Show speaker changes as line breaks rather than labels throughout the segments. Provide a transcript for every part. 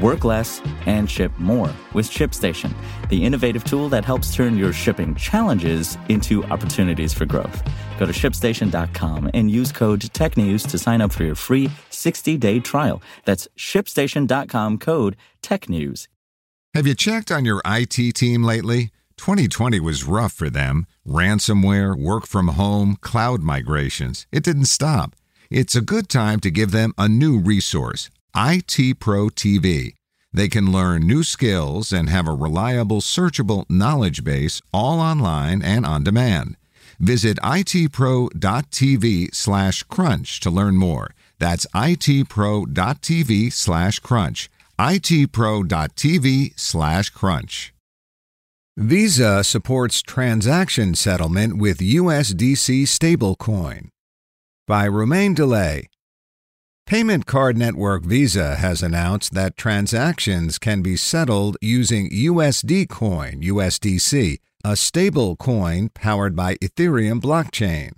Work less and ship more with ShipStation, the innovative tool that helps turn your shipping challenges into opportunities for growth. Go to shipstation.com and use code TechNews to sign up for your free 60 day trial. That's shipstation.com code TechNews.
Have you checked on your IT team lately? 2020 was rough for them. Ransomware, work from home, cloud migrations. It didn't stop. It's a good time to give them a new resource IT Pro TV. They can learn new skills and have a reliable, searchable knowledge base all online and on demand. Visit itpro.tv slash crunch to learn more. That's itpro.tv slash crunch. itpro.tv slash crunch. Visa supports transaction settlement with USDC stablecoin. By Romain Dillet. Payment card network Visa has announced that transactions can be settled using USD Coin, USDC, a stable coin powered by Ethereum blockchain.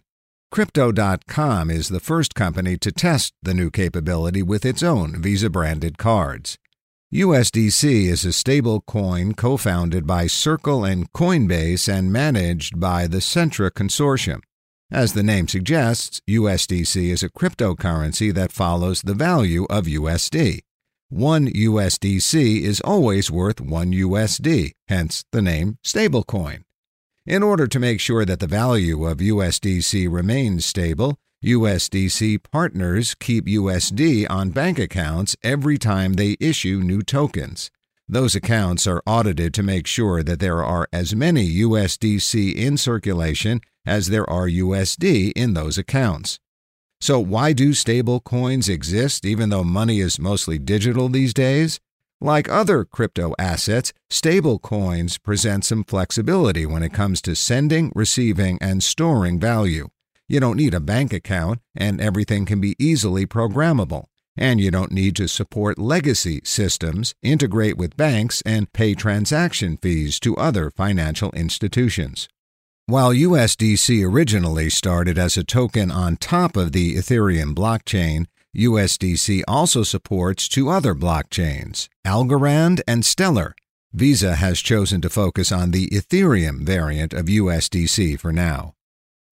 Crypto.com is the first company to test the new capability with its own Visa branded cards. USDC is a stable coin co founded by Circle and Coinbase and managed by the Centre Consortium. As the name suggests, USDC is a cryptocurrency that follows the value of USD. One USDC is always worth one USD, hence the name stablecoin. In order to make sure that the value of USDC remains stable, USDC partners keep USD on bank accounts every time they issue new tokens. Those accounts are audited to make sure that there are as many USDC in circulation as there are USD in those accounts. So, why do stable coins exist even though money is mostly digital these days? Like other crypto assets, stable coins present some flexibility when it comes to sending, receiving, and storing value. You don't need a bank account, and everything can be easily programmable. And you don't need to support legacy systems, integrate with banks, and pay transaction fees to other financial institutions. While USDC originally started as a token on top of the Ethereum blockchain, USDC also supports two other blockchains, Algorand and Stellar. Visa has chosen to focus on the Ethereum variant of USDC for now.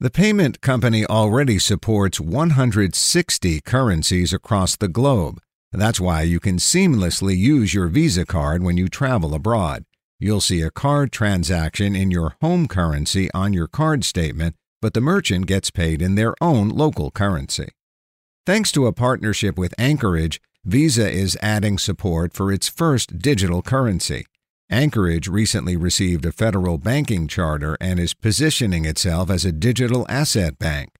The payment company already supports 160 currencies across the globe. That's why you can seamlessly use your Visa card when you travel abroad. You'll see a card transaction in your home currency on your card statement, but the merchant gets paid in their own local currency. Thanks to a partnership with Anchorage, Visa is adding support for its first digital currency. Anchorage recently received a federal banking charter and is positioning itself as a digital asset bank.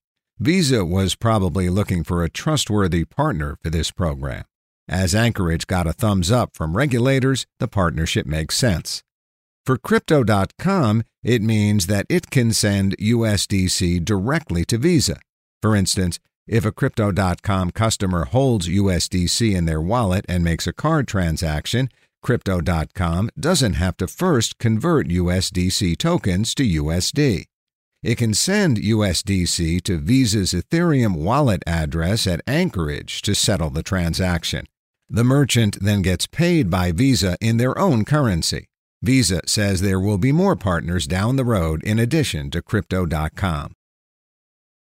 Visa was probably looking for a trustworthy partner for this program. As Anchorage got a thumbs up from regulators, the partnership makes sense. For Crypto.com, it means that it can send USDC directly to Visa. For instance, if a Crypto.com customer holds USDC in their wallet and makes a card transaction, Crypto.com doesn't have to first convert USDC tokens to USD. It can send USDC to Visa's Ethereum wallet address at Anchorage to settle the transaction. The merchant then gets paid by Visa in their own currency. Visa says there will be more partners down the road in addition to Crypto.com.